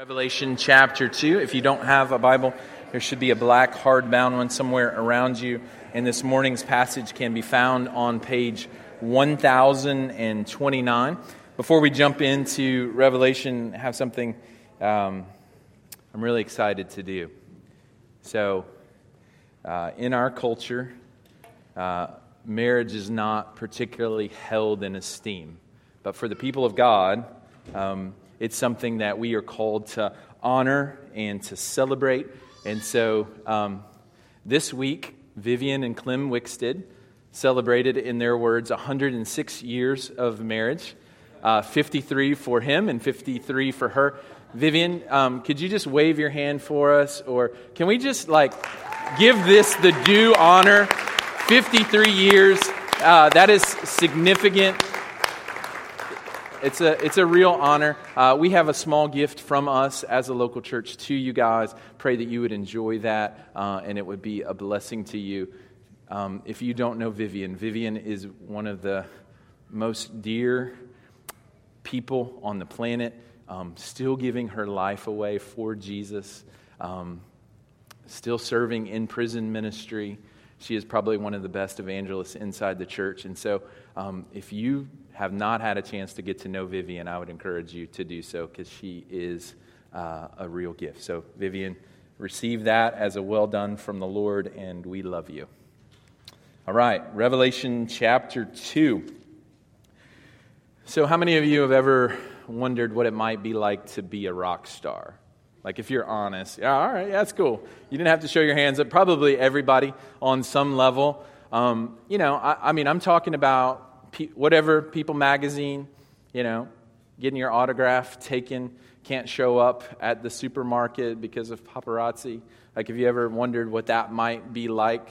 Revelation chapter 2. If you don't have a Bible, there should be a black hardbound one somewhere around you. And this morning's passage can be found on page 1029. Before we jump into Revelation, I have something um, I'm really excited to do. So, uh, in our culture, uh, marriage is not particularly held in esteem. But for the people of God, um, it's something that we are called to honor and to celebrate. And so um, this week, Vivian and Clem Wickstead celebrated, in their words, 106 years of marriage uh, 53 for him and 53 for her. Vivian, um, could you just wave your hand for us? Or can we just like give this the due honor? 53 years. Uh, that is significant it's a, it's a real honor. Uh, we have a small gift from us as a local church to you guys. Pray that you would enjoy that uh, and it would be a blessing to you. Um, if you don't know Vivian, Vivian is one of the most dear people on the planet, um, still giving her life away for Jesus, um, still serving in prison ministry. She is probably one of the best evangelists inside the church. And so, um, if you have not had a chance to get to know Vivian, I would encourage you to do so because she is uh, a real gift. So, Vivian, receive that as a well done from the Lord, and we love you. All right, Revelation chapter 2. So, how many of you have ever wondered what it might be like to be a rock star? Like, if you're honest, yeah, all right, yeah, that's cool. You didn't have to show your hands up. Probably everybody on some level. Um, you know, I, I mean, I'm talking about whatever, People magazine, you know, getting your autograph taken, can't show up at the supermarket because of paparazzi. Like, have you ever wondered what that might be like?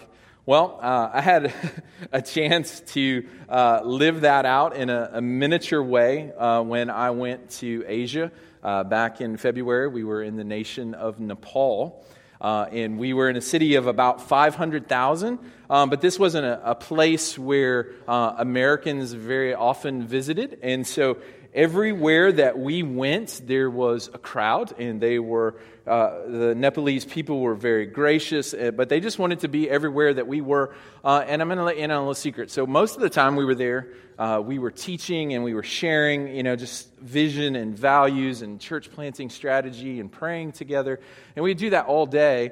Well, uh, I had a chance to uh, live that out in a, a miniature way uh, when I went to Asia uh, back in February. We were in the nation of Nepal. Uh, and we were in a city of about 500,000, um, but this wasn't a, a place where uh, Americans very often visited. And so everywhere that we went, there was a crowd, and they were, uh, the Nepalese people were very gracious, uh, but they just wanted to be everywhere that we were. Uh, and I'm going to let you in on a little secret. So, most of the time we were there, uh, we were teaching and we were sharing, you know, just vision and values and church planting strategy and praying together. And we'd do that all day.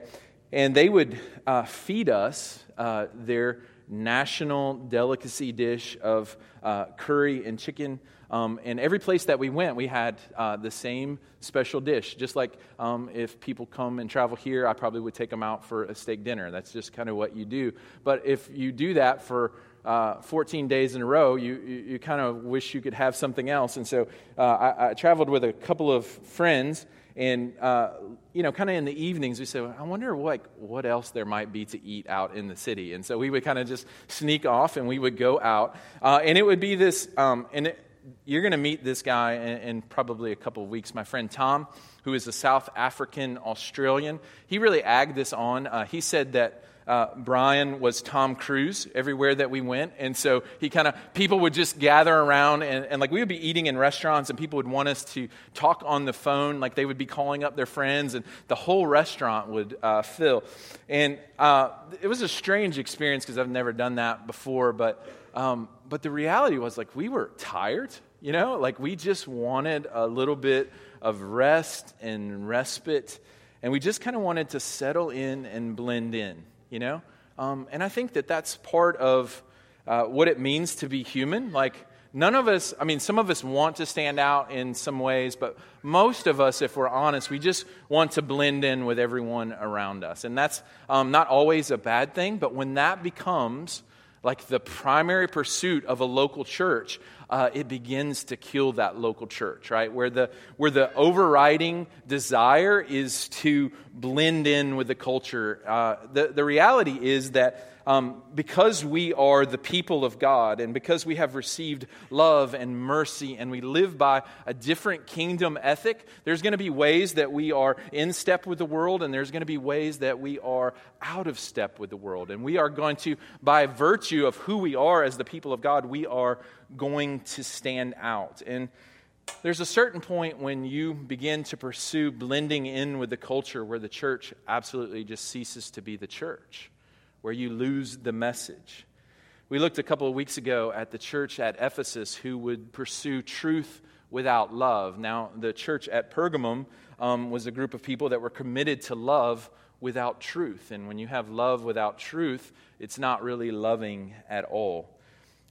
And they would uh, feed us uh, their national delicacy dish of curry and chicken um, and every place that we went, we had uh, the same special dish. Just like um, if people come and travel here, I probably would take them out for a steak dinner. That's just kind of what you do. But if you do that for uh, 14 days in a row, you, you, you, kind of wish you could have something else. And so uh, I, I, traveled with a couple of friends, and uh, you know, kind of in the evenings, we said, I wonder what, what else there might be to eat out in the city. And so we would kind of just sneak off, and we would go out, uh, and it would be this, um, and it, you're going to meet this guy in, in, probably a couple of weeks. My friend Tom, who is a South African Australian, he really agged this on. Uh, he said that uh, Brian was Tom Cruise everywhere that we went. And so he kind of, people would just gather around and, and, like we would be eating in restaurants and people would want us to talk on the phone. Like they would be calling up their friends and the whole restaurant would uh, fill. And uh, it was a strange experience because I've never done that before. But, um, but the reality was like we were tired you know, like we just wanted a little bit of rest and respite, and we just kind of wanted to settle in and blend in, you know? Um, and I think that that's part of uh, what it means to be human. Like, none of us, I mean, some of us want to stand out in some ways, but most of us, if we're honest, we just want to blend in with everyone around us. And that's um, not always a bad thing, but when that becomes like the primary pursuit of a local church, uh, it begins to kill that local church, right? Where the, where the overriding desire is to blend in with the culture. Uh, the, the reality is that um, because we are the people of God and because we have received love and mercy and we live by a different kingdom ethic, there's going to be ways that we are in step with the world and there's going to be ways that we are out of step with the world. And we are going to, by virtue of who we are as the people of God, we are going to stand out. And There's a certain point when you begin to pursue blending in with the culture where the church absolutely just ceases to be the church, where you lose the message. We looked a couple of weeks ago at the church at Ephesus who would pursue truth without love. Now, the church at Pergamum um, was a group of people that were committed to love without truth. And when you have love without truth, it's not really loving at all.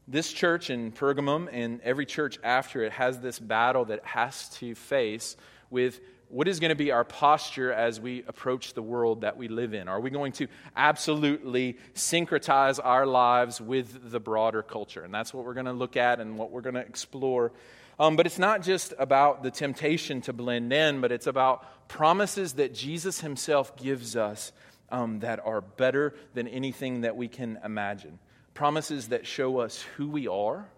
This church in Pergamum and every church after it has this battle that has to face with what is going to be our posture as we approach the world that we live in? Are we going to absolutely syncretize our lives with the broader culture? And that's what we're going to look at and what we're going to explore um, but it's not just about the temptation to blend in, but it's about promises that Jesus himself gives us um, that are better than anything that we can imagine. Promises that show us who we are,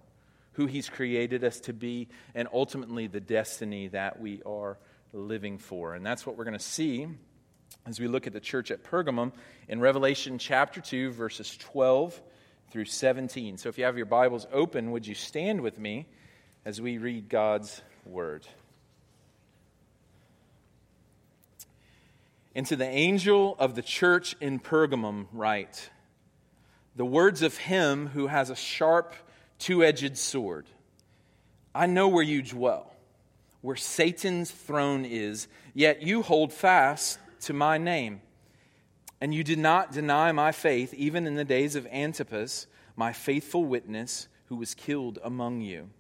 who he's created us to be, and ultimately the destiny that we are living for. And that's what we're going to see as we look at the church at Pergamum in Revelation chapter 2, verses 12 through 17. So if you have your Bibles open, would you stand with me? as we read God's word. And to the angel of the church in Pergamum, write the words of him who has a sharp, two edged sword. I know where you dwell, where Satan's throne is, yet you hold fast to my name. And you did not deny my faith, even in the days of Antipas, my faithful witness, who was killed among you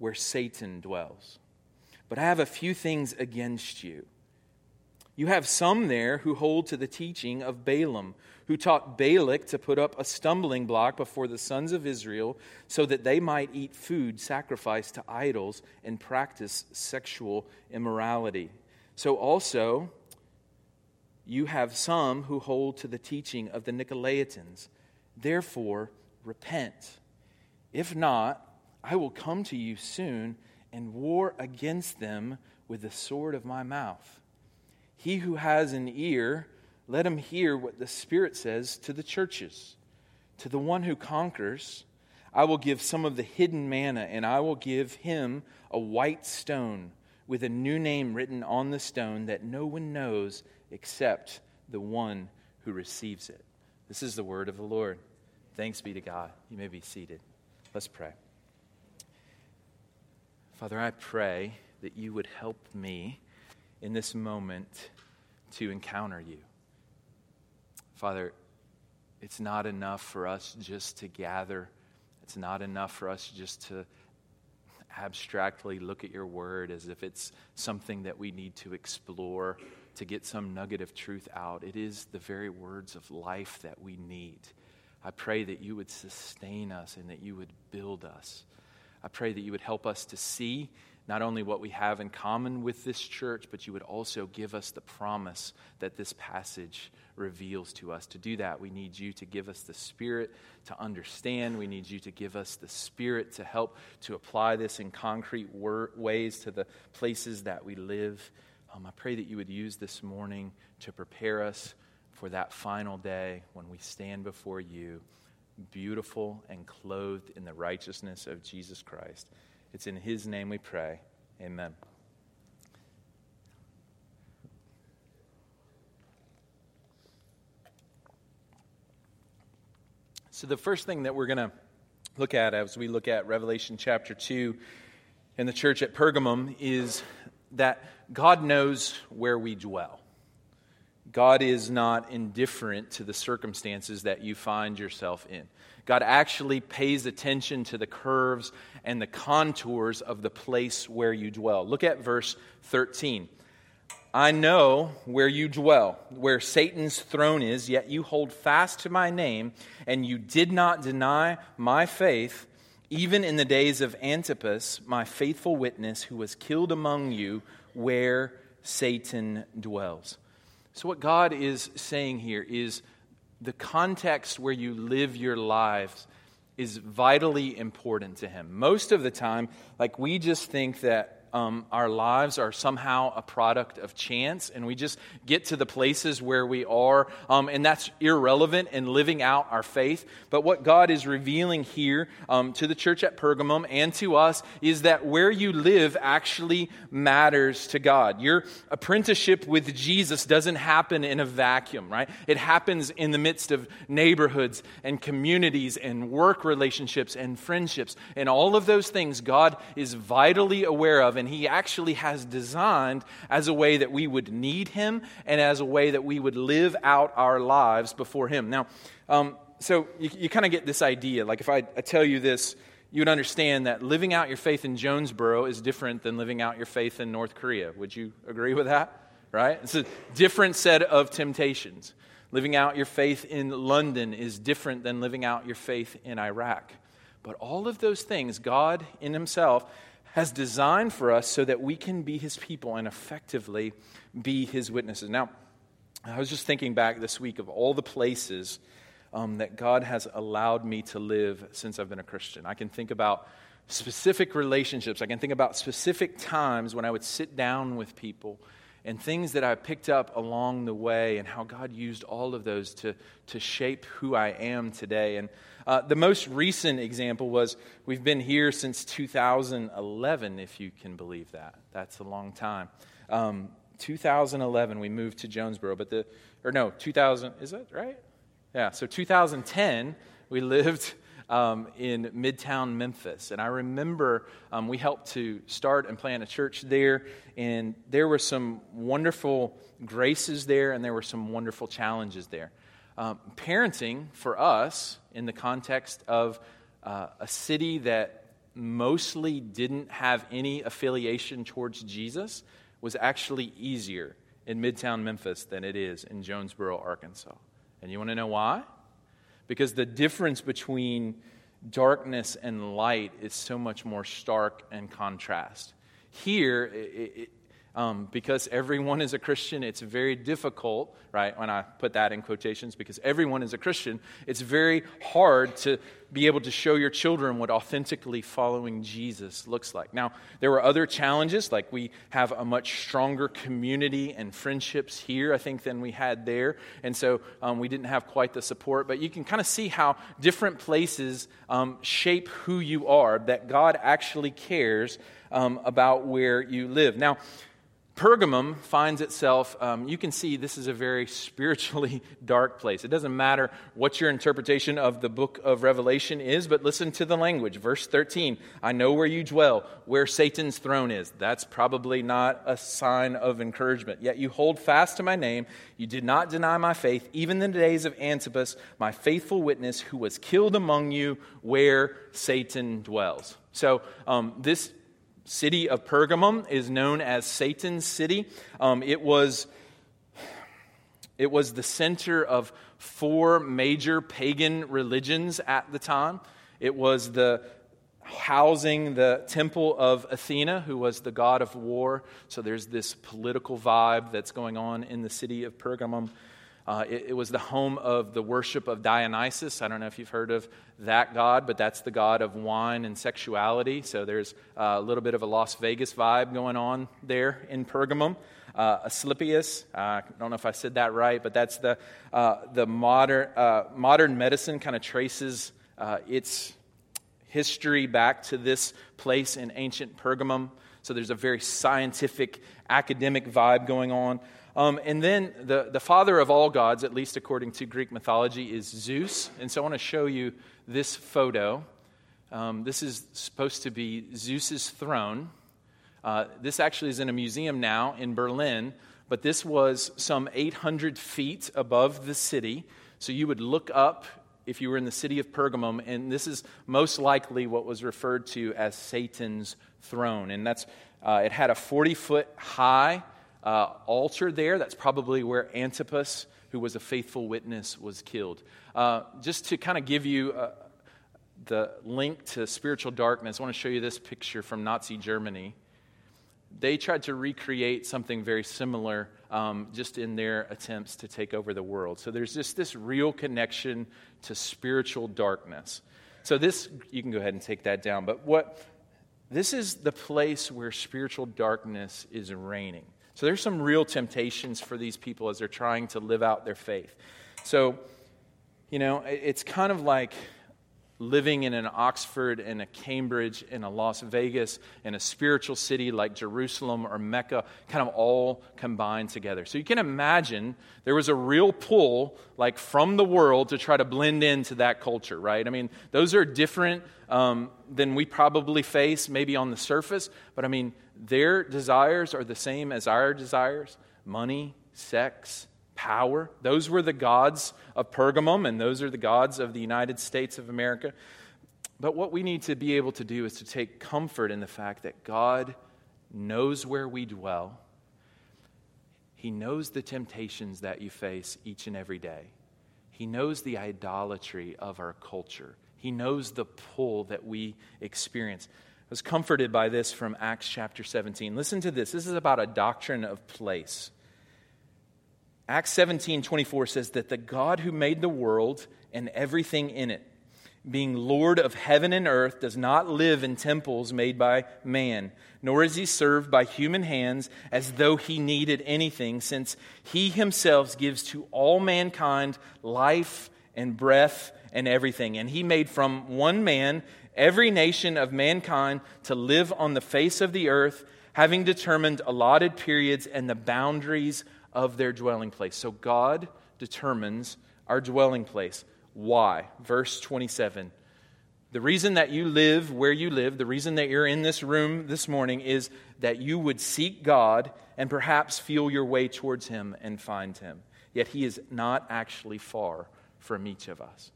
where Satan dwells. But I have a few things against you. You have some there who hold to the teaching of Balaam, who taught Balak to put up a stumbling block before the sons of Israel so that they might eat food sacrificed to idols and practice sexual immorality. So also, you have some who hold to the teaching of the Nicolaitans. Therefore, repent. If not, I will come to you soon and war against them with the sword of my mouth. He who has an ear, let him hear what the Spirit says to the churches. To the one who conquers, I will give some of the hidden manna, and I will give him a white stone with a new name written on the stone that no one knows except the one who receives it. This is the word of the Lord. Thanks be to God. You may be seated. Let's pray. Father, I pray that you would help me in this moment to encounter you. Father, it's not enough for us just to gather, it's not enough for us just to abstractly look at your word as if it's something that we need to explore to get some nugget of truth out. It is the very words of life that we need. I pray that you would sustain us and that you would build us. I pray that you would help us to see not only what we have in common with this church, but you would also give us the promise that this passage reveals to us. To do that, we need you to give us the Spirit to understand. We need you to give us the Spirit to help to apply this in concrete wor- ways to the places that we live. Um, I pray that you would use this morning to prepare us for that final day when we stand before you beautiful and clothed in the righteousness of Jesus Christ. It's in His name we pray. Amen. So, the first thing that we're going to look at as we look at Revelation chapter 2 in the church at Pergamum is that God knows where we dwell. God is not indifferent to the circumstances that you find yourself in. God actually pays attention to the curves and the contours of the place where you dwell. Look at verse 13. I know where you dwell, where Satan's throne is, yet you hold fast to my name, and you did not deny my faith, even in the days of Antipas, my faithful witness, who was killed among you, where Satan dwells. So, what God is saying here is the context where you live your lives is vitally important to Him. Most of the time, like we just think that um, our lives are somehow a product of chance and we just get to the places where we are, um, and that's irrelevant in living out our faith. But what God is revealing here um, to the church at Pergamum and to us is that where you live actually matters to God. Your apprenticeship with Jesus doesn't happen in a vacuum, right? It happens in the midst of neighborhoods and communities and work relationships and friendships. And all of those things God is vitally aware of, and He actually has designed as a way that we would need Him and as a way that we would live out our lives before Him. Now, um, so you, you kind of get this idea. Like if I, I tell you this, you would understand that living out your faith in Jonesboro is different than living out your faith in North Korea. Would you agree with that? Right? It's a different set of temptations. Living out your faith in London is different than living out your faith in Iraq. But all of those things, God in Himself has designed for us so that we can be His people and effectively be His witnesses. Now, I was just thinking back this week of all the places um, that God has allowed me to live since I've been a Christian. I can think about specific relationships, I can think about specific times when I would sit down with people and things that I picked up along the way, and how God used all of those to, to shape who I am today. And uh, the most recent example was we've been here since 2011, if you can believe that. That's a long time. Um, 2011, we moved to Jonesboro, but the, or no, 2000, is that right? Yeah, so 2010, we lived um, in Midtown Memphis. And I remember um, we helped to start and plant a church there, and there were some wonderful graces there, and there were some wonderful challenges there. Um, parenting for us, in the context of uh, a city that mostly didn't have any affiliation towards Jesus, was actually easier in Midtown Memphis than it is in Jonesboro, Arkansas. And you want to know why? Because the difference between darkness and light is so much more stark and contrast. Here, it, it, um, because everyone is a Christian, it's very difficult, right? When I put that in quotations, because everyone is a Christian, it's very hard to be able to show your children what authentically following Jesus looks like. Now, there were other challenges, like we have a much stronger community and friendships here, I think, than we had there. And so um, we didn't have quite the support. But you can kind of see how different places um, shape who you are, that God actually cares um, about where you live. Now, Pergamum finds itself, um, you can see this is a very spiritually dark place. It doesn't matter what your interpretation of the book of Revelation is, but listen to the language. Verse 13 I know where you dwell, where Satan's throne is. That's probably not a sign of encouragement. Yet you hold fast to my name. You did not deny my faith, even in the days of Antipas, my faithful witness, who was killed among you where Satan dwells. So, um, this city of Pergamum is known as Satan's city. Um, it, was, it was the center of four major pagan religions at the time. It was the housing the temple of Athena, who was the god of war. So there's this political vibe that's going on in the city of Pergamum. Uh, it, it, was the home of the worship of Dionysus. I don't know if you've heard of that god, but that's the god of wine and sexuality. So there's uh, a little bit of a Las Vegas vibe going on there in Pergamum. Uh, Asclepius, uh, I don't know if I said that right, but that's the, uh, the modern, uh, modern medicine kind of traces its history back to this place in ancient Pergamum. So there's a very scientific, academic vibe going on. Um, and then the, the father of all gods, at least according to Greek mythology, is Zeus. And so I want to show you this photo. Um, this is supposed to be Zeus's throne. Uh, this actually is in a museum now in Berlin, but this was some 800 feet above the city. So you would look up if you were in the city of Pergamum, and this is most likely what was referred to as Satan's throne. And that's, uh, it had a 40 foot high uh, altar there. That's probably where Antipas, who was a faithful witness, was killed. Uh, just to kind of give you uh, the link to spiritual darkness, I want to show you this picture from Nazi Germany. They tried to recreate something very similar um, just in their attempts to take over the world. So there's just this real connection to spiritual darkness. So, this, you can go ahead and take that down. But what this is the place where spiritual darkness is reigning. So there's some real temptations for these people as they're trying to live out their faith. So, you know, it's kind of like living in an Oxford and a Cambridge and a Las Vegas and a spiritual city like Jerusalem or Mecca, kind of all combined together. So you can imagine there was a real pull, like from the world, to try to blend into that culture, right? I mean, those are different um, than we probably face, maybe on the surface, but I mean, their desires are the same as our desires money, sex, power. Those were the gods of Pergamum, and those are the gods of the United States of America. But what we need to be able to do is to take comfort in the fact that God knows where we dwell. He knows the temptations that you face each and every day. He knows the idolatry of our culture. He knows the pull that we experience. Was comforted by this from Acts chapter 17. Listen to this. This is about a doctrine of place. Acts 17 24 says that the God who made the world and everything in it, being Lord of heaven and earth, does not live in temples made by man, nor is he served by human hands as though he needed anything, since he himself gives to all mankind life and breath and everything. And he made from one man every nation of mankind to live on the face of the earth, having determined allotted periods and the boundaries of their dwelling place. So God determines our dwelling place. Why? Verse 27. The reason that you live where you live, the reason that you're in this room this morning is that you would seek God and perhaps feel your way towards Him and find Him. Yet He is not actually far from each of us.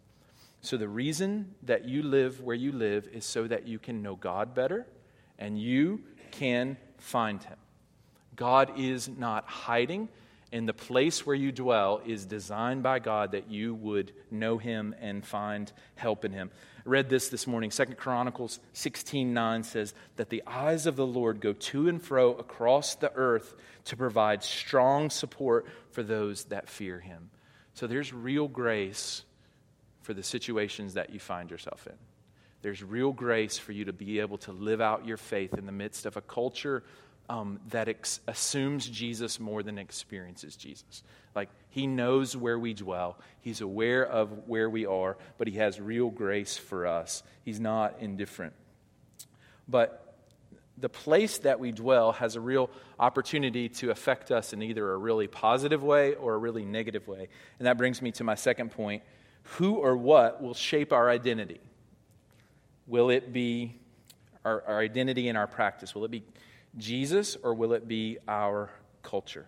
So, the reason that you live where you live is so that you can know God better and you can find Him. God is not hiding, and the place where you dwell is designed by God that you would know him and find help in him. I read this this morning. Second Chronicles 16:9 says that the eyes of the Lord go to and fro across the earth to provide strong support for those that fear him. So there's real grace for the situations that you find yourself in. There's real grace for you to be able to live out your faith in the midst of a culture um, that ex- assumes Jesus more than experiences Jesus. Like, he knows where we dwell, he's aware of where we are, but he has real grace for us. He's not indifferent. But the place that we dwell has a real opportunity to affect us in either a really positive way or a really negative way. And that brings me to my second point who or what will shape our identity? Will it be our, our identity and our practice? Will it be Jesus or will it be our culture?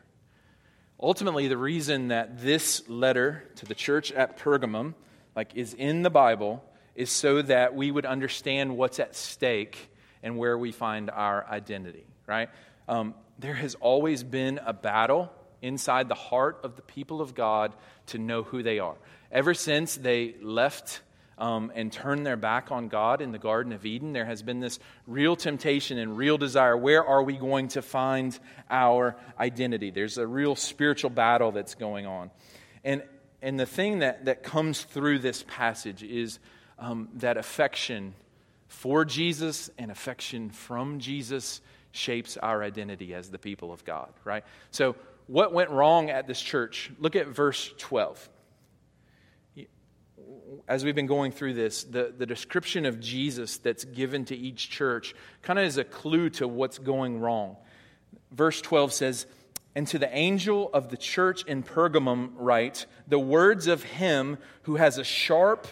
Ultimately, the reason that this letter to the church at Pergamum like is in the Bible is so that we would understand what's at stake and where we find our identity, right? Um, there has always been a battle inside the heart of the people of God to know who they are. Ever since they left um, and turned their back on God in the Garden of Eden, there has been this real temptation and real desire. Where are we going to find our identity? There's a real spiritual battle that's going on. And, and the thing that, that comes through this passage is um, that affection for Jesus and affection from Jesus shapes our identity as the people of God, right? So, what went wrong at this church? Look at verse 12 as we've been going through this, the, the description of Jesus that's given to each church kind of is a clue to what's going wrong. Verse 12 says, And to the angel of the church in Pergamum write, the words of him who has a sharp,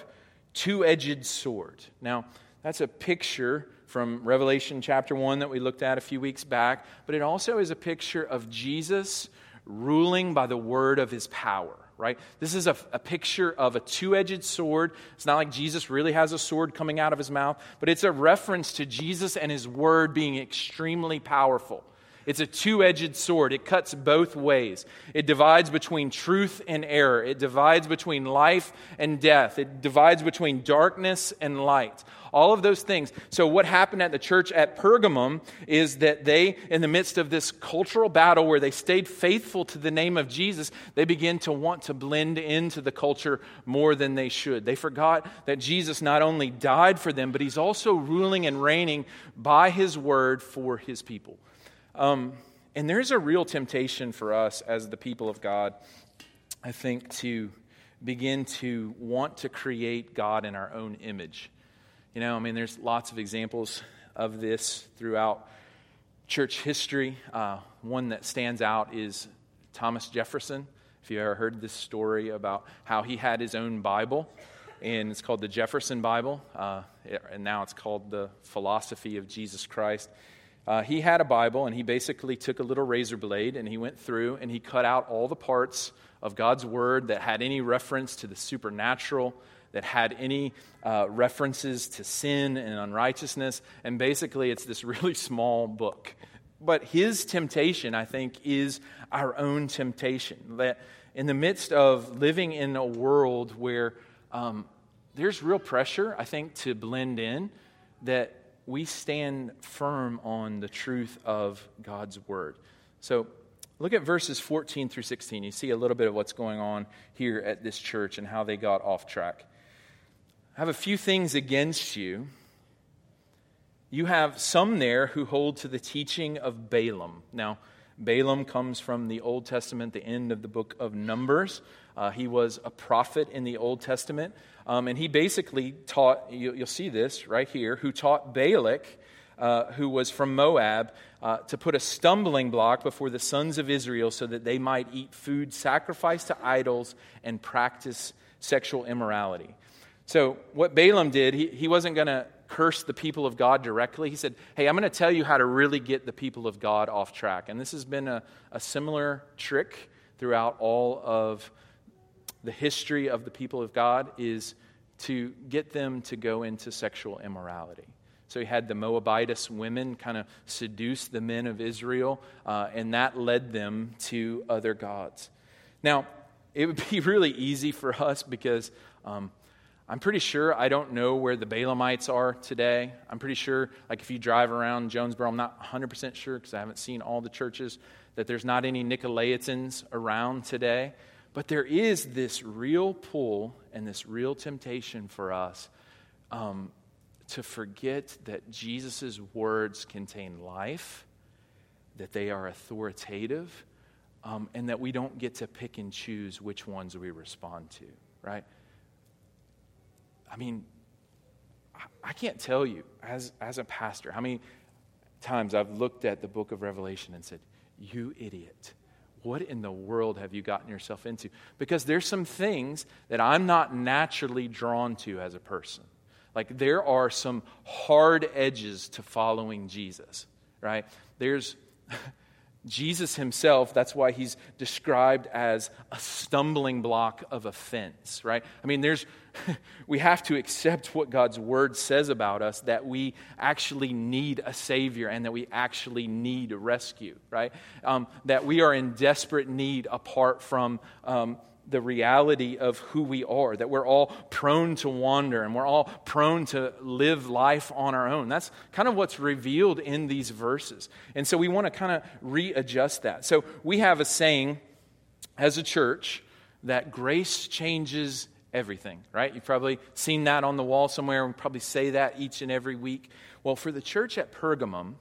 two edged sword. Now, that's a picture from Revelation chapter 1 that we looked at a few weeks back, but it also is a picture of Jesus ruling by the word of his power right? This is a, a picture of a two edged sword. It's not like Jesus really has a sword coming out of his mouth, but it's a reference to Jesus and his word being extremely powerful. It's a two edged sword. It cuts both ways. It divides between truth and error. It divides between life and death. It divides between darkness and light. All of those things. So, what happened at the church at Pergamum is that they, in the midst of this cultural battle where they stayed faithful to the name of Jesus, they began to want to blend into the culture more than they should. They forgot that Jesus not only died for them, but he's also ruling and reigning by his word for his people. Um, and there's a real temptation for us as the people of God, I think, to begin to want to create God in our own image. You know, I mean, there's lots of examples of this throughout church history. Uh, one that stands out is Thomas Jefferson. If you ever heard this story about how he had his own Bible, and it's called the Jefferson Bible, uh, and now it's called the Philosophy of Jesus Christ. Uh, he had a Bible, and he basically took a little razor blade and he went through and he cut out all the parts of God's Word that had any reference to the supernatural, that had any uh, references to sin and unrighteousness. And basically, it's this really small book. But his temptation, I think, is our own temptation. That in the midst of living in a world where um, there's real pressure, I think, to blend in, that we stand firm on the truth of God's word. So look at verses 14 through 16. You see a little bit of what's going on here at this church and how they got off track. I have a few things against you. You have some there who hold to the teaching of Balaam. Now, Balaam comes from the Old Testament, the end of the book of Numbers. Uh, he was a prophet in the Old Testament. Um, and he basically taught, you, will see this right here, who taught Balak, uh, who was from Moab, uh, to put a stumbling block before the sons of Israel so that they might eat food sacrificed to idols and practice sexual immorality. So, what Balaam did, he, he wasn't going to curse the people of God directly. He said, Hey, I'm going to tell you how to really get the people of God off track. And this has been a, a similar trick throughout all of the history of the people of God is to get them to go into sexual immorality. So he had the Moabitess women kind of seduce the men of Israel, uh, and that led them to other gods. Now, it would be really easy for us because um, I'm pretty sure I don't know where the Balaamites are today. I'm pretty sure, like if you drive around Jonesboro, I'm not 100% sure because I haven't seen all the churches, that there's not any Nicolaitans around today. But there is this real pull and this real temptation for us um, to forget that Jesus' words contain life, that they are authoritative, um, and that we don't get to pick and choose which ones we respond to, right? I mean, I can't tell you, as, as a pastor, how many times I've looked at the book of Revelation and said, You idiot what in the world have you gotten yourself into? Because there's some things that I'm not naturally drawn to as a person. Like there are some hard edges to following Jesus, right? There's Jesus himself, that's why he's described as a stumbling block of offense, right? I mean, there's, we have to accept what God's word says about us that we actually need a Savior and that we actually need a rescue, right? Um, that we are in desperate need apart from. Um, the reality of who we are, that we're all prone to wander and we're all prone to live life on our own. That's kind of what's revealed in these verses. And so we want to kind of readjust that. So we have a saying as a church that grace changes everything, right? You've probably seen that on the wall somewhere. We probably say that each and every week. Well, for the church at Pergamum,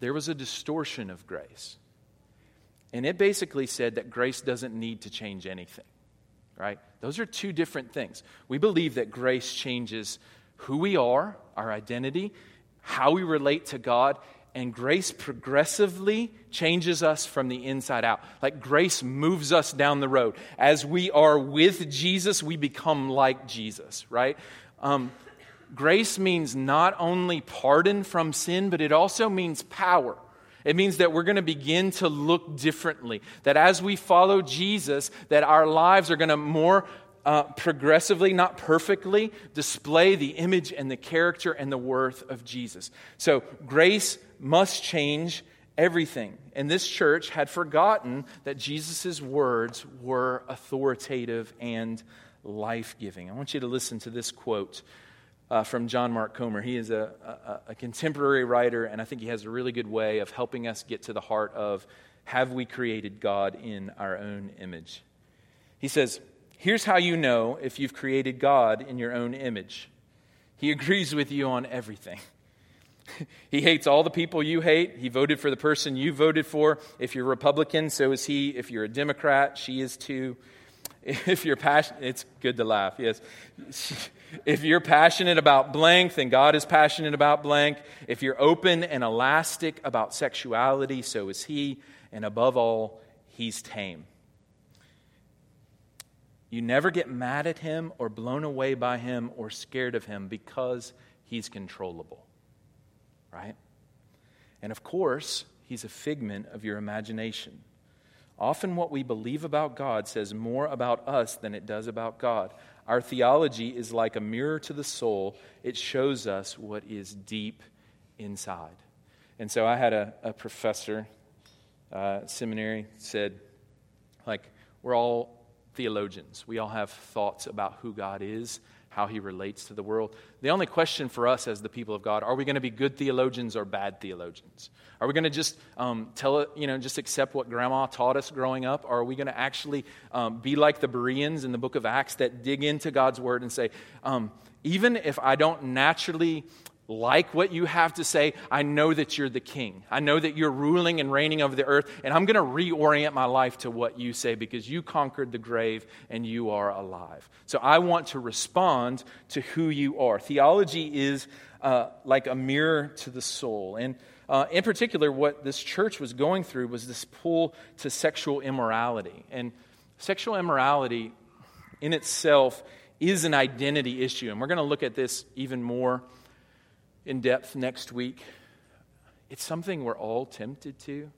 there was a distortion of grace. And it basically said that grace doesn't need to change anything, right? Those are two different things. We believe that grace changes who we are, our identity, how we relate to God, and grace progressively changes us from the inside out. Like grace moves us down the road. As we are with Jesus, we become like Jesus, right? Um, grace means not only pardon from sin, but it also means power. It means that we're going to begin to look differently. That as we follow Jesus, that our lives are going to more uh, progressively, not perfectly, display the image and the character and the worth of Jesus. So grace must change everything. And this church had forgotten that Jesus' words were authoritative and life giving. I want you to listen to this quote uh, from John Mark Comer. He is a, a, a contemporary writer, and I think he has a really good way of helping us get to the heart of have we created God in our own image? He says, Here's how you know if you've created God in your own image. He agrees with you on everything. he hates all the people you hate. He voted for the person you voted for. If you're Republican, so is he. If you're a Democrat, she is too. If you're passionate, it's good to laugh, yes. If you're passionate about blank, then God is passionate about blank. If you're open and elastic about sexuality, so is he. And above all, he's tame. You never get mad at him or blown away by him or scared of him because he's controllable right? And of course, he's a figment of your imagination. Often, what we believe about God says more about us than it does about God. Our theology is like a mirror to the soul, it shows us what is deep inside. And so, I had a, a professor, uh, seminary, said, like, we're all theologians. We all have thoughts about who God is how he relates to the world. The only question for us as the people of God are we going to be good theologians or bad theologians? Are we going to just um, tell you know, just accept what grandma taught us growing up? Or are we going to actually um, be like the Bereans in the book of Acts that dig into God's word and say, um, even if I don't naturally like what you have to say, I know that you're the king. I know that you're ruling and reigning over the earth, and I'm going to reorient my life to what you say because you conquered the grave and you are alive. So I want to respond to who you are. Theology is uh, like a mirror to the soul. And uh, in particular, what this church was going through was this pull to sexual immorality. And sexual immorality in itself is an identity issue. And we're going to look at this even more in depth next week. It's something we're all tempted to.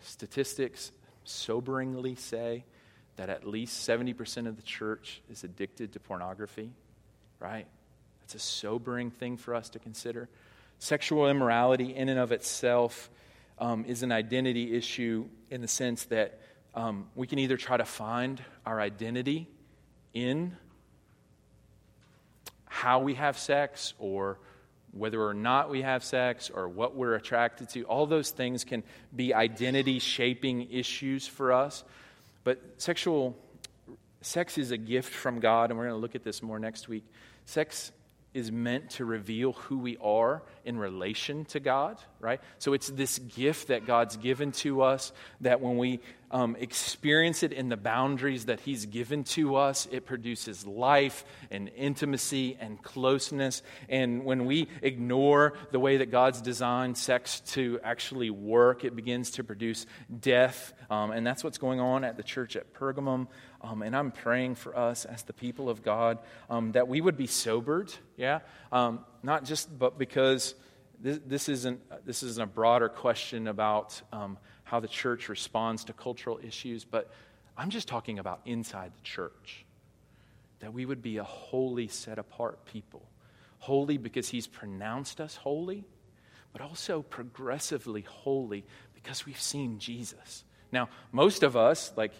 Statistics soberingly say that at least 70% of the church is addicted to pornography, right? That's a sobering thing for us to consider. Sexual immorality, in and of itself, um, is an identity issue in the sense that um, we can either try to find our identity in how we have sex or whether or not we have sex or what we're attracted to, all those things can be identity shaping issues for us. But sexual sex is a gift from God, and we're going to look at this more next week. Sex is meant to reveal who we are in relation to God, right? So it's this gift that God's given to us that when we um, experience it in the boundaries that He's given to us, it produces life and intimacy and closeness. And when we ignore the way that God's designed sex to actually work, it begins to produce death. Um, and that's what's going on at the church at Pergamum. Um, and I'm praying for us as the people of God um, that we would be sobered, yeah? Um, not just, but because this, this, isn't, this isn't a broader question about um, how the church responds to cultural issues, but I'm just talking about inside the church. That we would be a holy, set apart people. Holy because He's pronounced us holy, but also progressively holy because we've seen Jesus. Now, most of us, like,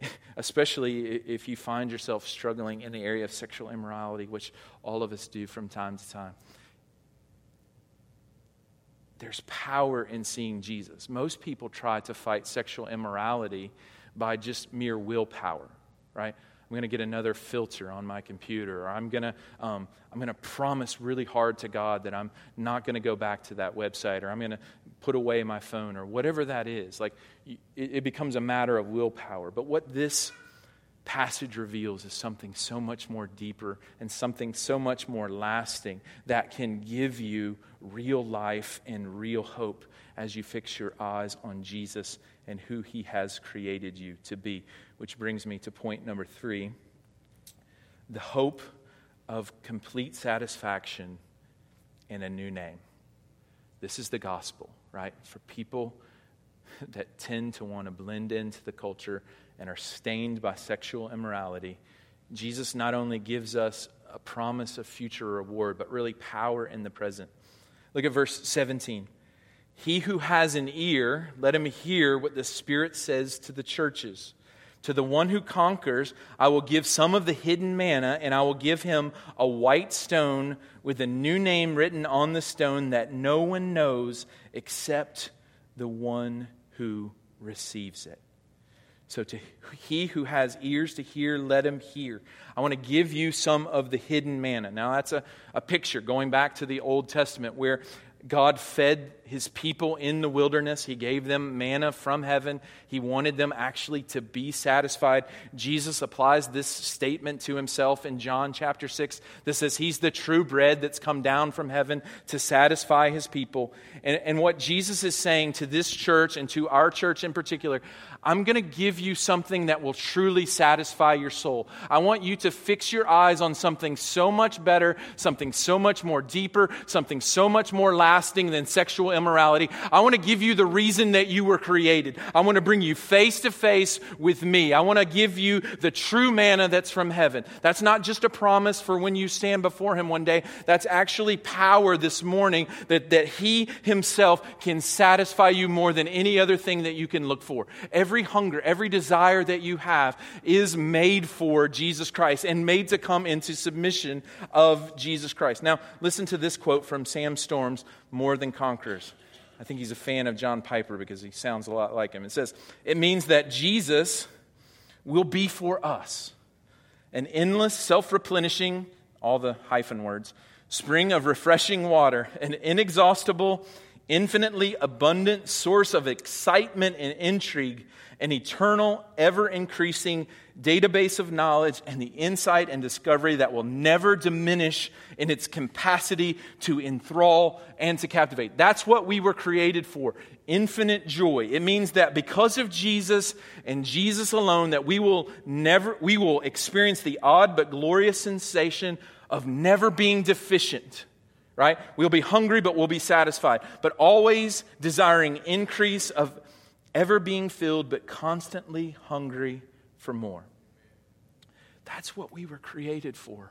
especially if you find yourself struggling in the area of sexual immorality, which all of us do from time to time, there's power in seeing Jesus. Most people try to fight sexual immorality by just mere willpower, right? I'm going to get another filter on my computer, or I'm going to, um, I'm going to promise really hard to God that I'm not going to go back to that website, or I'm going to put away my phone, or whatever that is. Like, it, it becomes a matter of willpower. But what this passage reveals is something so much more deeper and something so much more lasting that can give you real life and real hope as you fix your eyes on Jesus and who he has created you to be. Which brings me to point number three the hope of complete satisfaction in a new name. This is the gospel, right? For people that tend to want to blend into the culture and are stained by sexual immorality, Jesus not only gives us a promise of future reward, but really power in the present. Look at verse 17. He who has an ear, let him hear what the Spirit says to the churches. To the one who conquers, I will give some of the hidden manna, and I will give him a white stone with a new name written on the stone that no one knows except the one who receives it. So, to he who has ears to hear, let him hear. I want to give you some of the hidden manna. Now, that's a, a picture going back to the Old Testament where God fed his people in the wilderness. He gave them manna from heaven. He wanted them actually to be satisfied. Jesus applies this statement to himself in John chapter 6 that says he's the true bread that's come down from heaven to satisfy his people. And, and what Jesus is saying to this church and to our church in particular, I'm going to give you something that will truly satisfy your soul. I want you to fix your eyes on something so much better, something so much more deeper, something so much more lasting than sexual immorality. I want to give you the reason that you were created. I want to bring you face to face with me. I want to give you the true manna that's from heaven. That's not just a promise for when you stand before Him one day. That's actually power this morning that, that He Himself can satisfy you more than any other thing that you can look for. Every hunger, every desire that you have is made for Jesus Christ and made to come into submission of Jesus Christ. Now, listen to this quote from Sam Storms More Than Conquerors. I think he's a fan of John Piper because he sounds a lot like him. It says, It means that Jesus will be for us an endless, self replenishing, all the hyphen words, spring of refreshing water, an inexhaustible, infinitely abundant source of excitement and intrigue, an eternal, ever increasing database of knowledge, and the insight and discovery that will never diminish in its capacity to enthrall and to captivate. That's what we were created for infinite joy. It means that because of Jesus and Jesus alone, that we will never, we will experience the odd but glorious sensation of never being deficient right? We'll be hungry, but we'll be satisfied. But always desiring increase of ever being filled, but constantly hungry for more. That's what we were created for.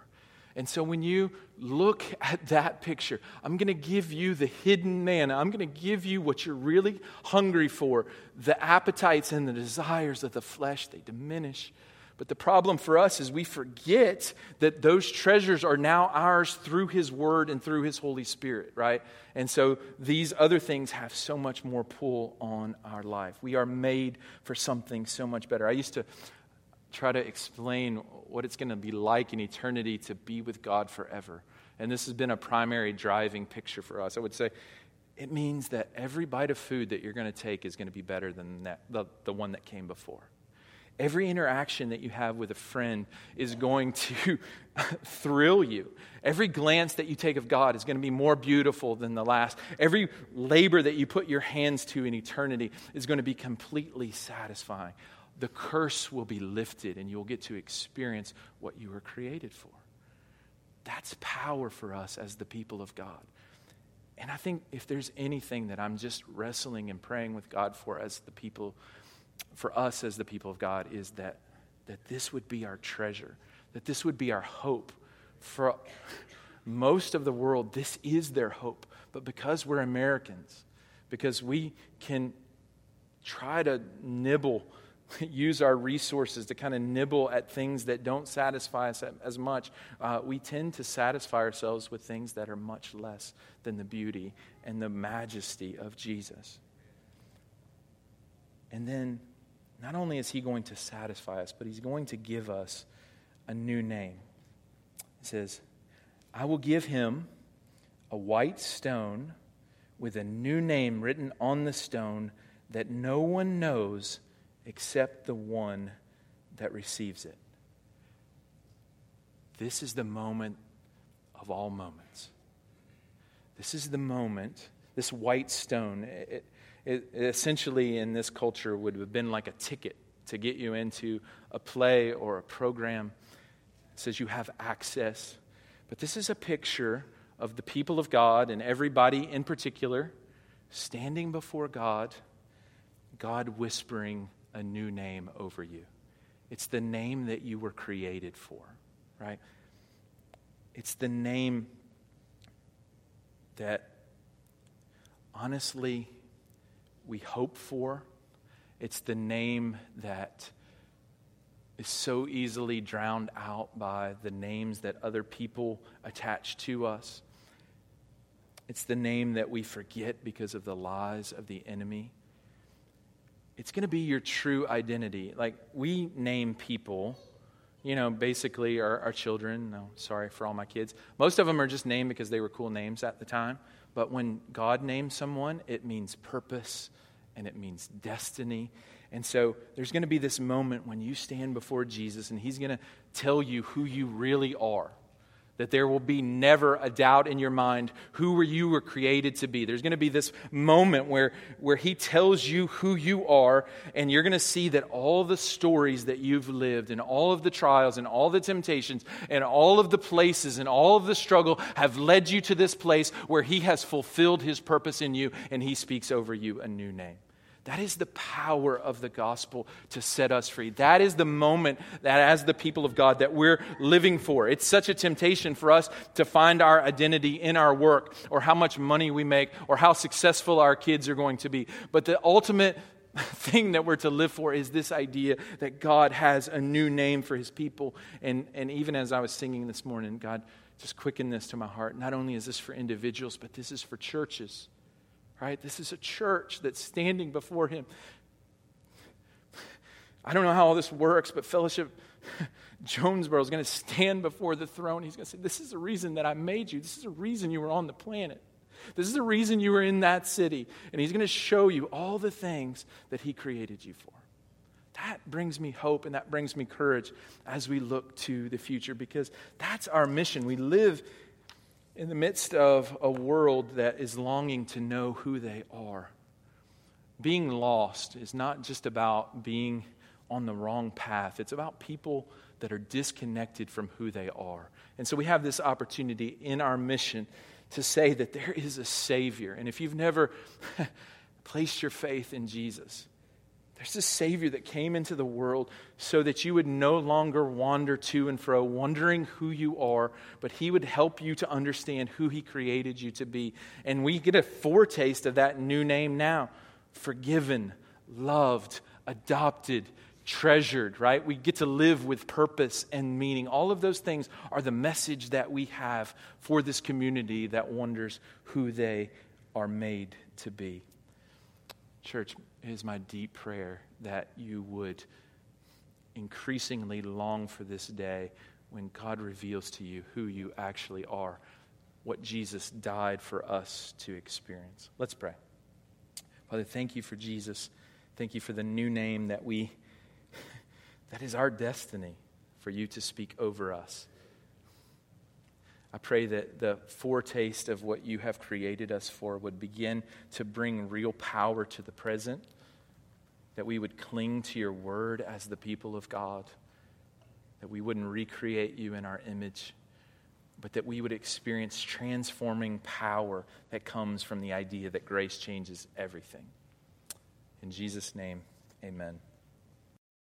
And so when you look at that picture, I'm going to give you the hidden manna. I'm going to give you what you're really hungry for. The appetites and the desires of the flesh, they diminish but the problem for us is we forget that those treasures are now ours through His Word and through His Holy Spirit, right? And so these other things have so much more pull on our life. We are made for something so much better. I used to try to explain what it's going to be like in eternity to be with God forever. And this has been a primary driving picture for us. I would say it means that every bite of food that you're going to take is going to be better than that, the, the one that came before. Every interaction that you have with a friend is going to thrill you. Every glance that you take of God is going to be more beautiful than the last. Every labor that you put your hands to in eternity is going to be completely satisfying. The curse will be lifted and you'll get to experience what you were created for. That's power for us as the people of God. And I think if there's anything that I'm just wrestling and praying with God for as the people for us as the people of God is that, that this would be our treasure, that this would be our hope. For most of the world, this is their hope. But because we're Americans, because we can try to nibble, use our resources to kind of nibble at things that don't satisfy us as much, uh, we tend to satisfy ourselves with things that are much less than the beauty and the majesty of Jesus. And then not only is he going to satisfy us, but he's going to give us a new name. He says, I will give him a white stone with a new name written on the stone that no one knows except the one that receives it. This is the moment of all moments. This is the moment, this white stone. It, it, essentially in this culture would have been like a ticket to get you into a play or a program. It says you have access. But this is a picture of the people of God and everybody in particular standing before God, God whispering a new name over you. It's the name that you were created for, right? It's the name that honestly we hope for. It's the name that is so easily drowned out by the names that other people attach to us. It's the name that we forget because of the lies of the enemy. It's going to be your true identity. Like, we name people, you know, basically our, our children. No, sorry for all my kids. Most of them are just named because they were cool names at the time. But when God names someone, it means purpose and it means destiny. And so there's going to be this moment when you stand before Jesus and he's going to tell you who you really are that there will be never a doubt in your mind who you were created to be. There's going to be this moment where, where he tells you who you are, and you're going to see that all the stories that you've lived, and all of the trials, and all the temptations, and all of the places, and all of the struggle have led you to this place where he has fulfilled his purpose in you, and he speaks over you a new name. That is the power of the gospel to set us free. That is the moment that, as the people of God, that we're living for. It's such a temptation for us to find our identity in our work, or how much money we make, or how successful our kids are going to be. But the ultimate thing that we're to live for is this idea that God has a new name for his people. And, and even as I was singing this morning, God just quickened this to my heart. Not only is this for individuals, but this is for churches right? This is a church that's standing before him. I don't know how all this works, but Fellowship Jonesboro is going to stand before the throne. He's going to say, This is the reason that I made you. This is the reason you were on the planet. This is the reason you were in that city. And he's going to show you all the things that he created you for. That brings me hope and that brings me courage as we look to the future because that's our mission. We live in the midst of a world that is longing to know who they are, being lost is not just about being on the wrong path, it's about people that are disconnected from who they are. And so we have this opportunity in our mission to say that there is a Savior. And if you've never placed your faith in Jesus, there's a Savior that came into the world so that you would no longer wander to and fro, wondering who you are, but He would help you to understand who He created you to be. And we get a foretaste of that new name now forgiven, loved, adopted, treasured, right? We get to live with purpose and meaning. All of those things are the message that we have for this community that wonders who they are made to be. Church, it is my deep prayer that you would increasingly long for this day when God reveals to you who you actually are, what Jesus died for us to experience. Let's pray. Father, thank you for Jesus. Thank you for the new name that we that is our destiny for you to speak over us. I pray that the foretaste of what you have created us for would begin to bring real power to the present, that we would cling to your word as the people of God, that we wouldn't recreate you in our image, but that we would experience transforming power that comes from the idea that grace changes everything. In Jesus' name, amen.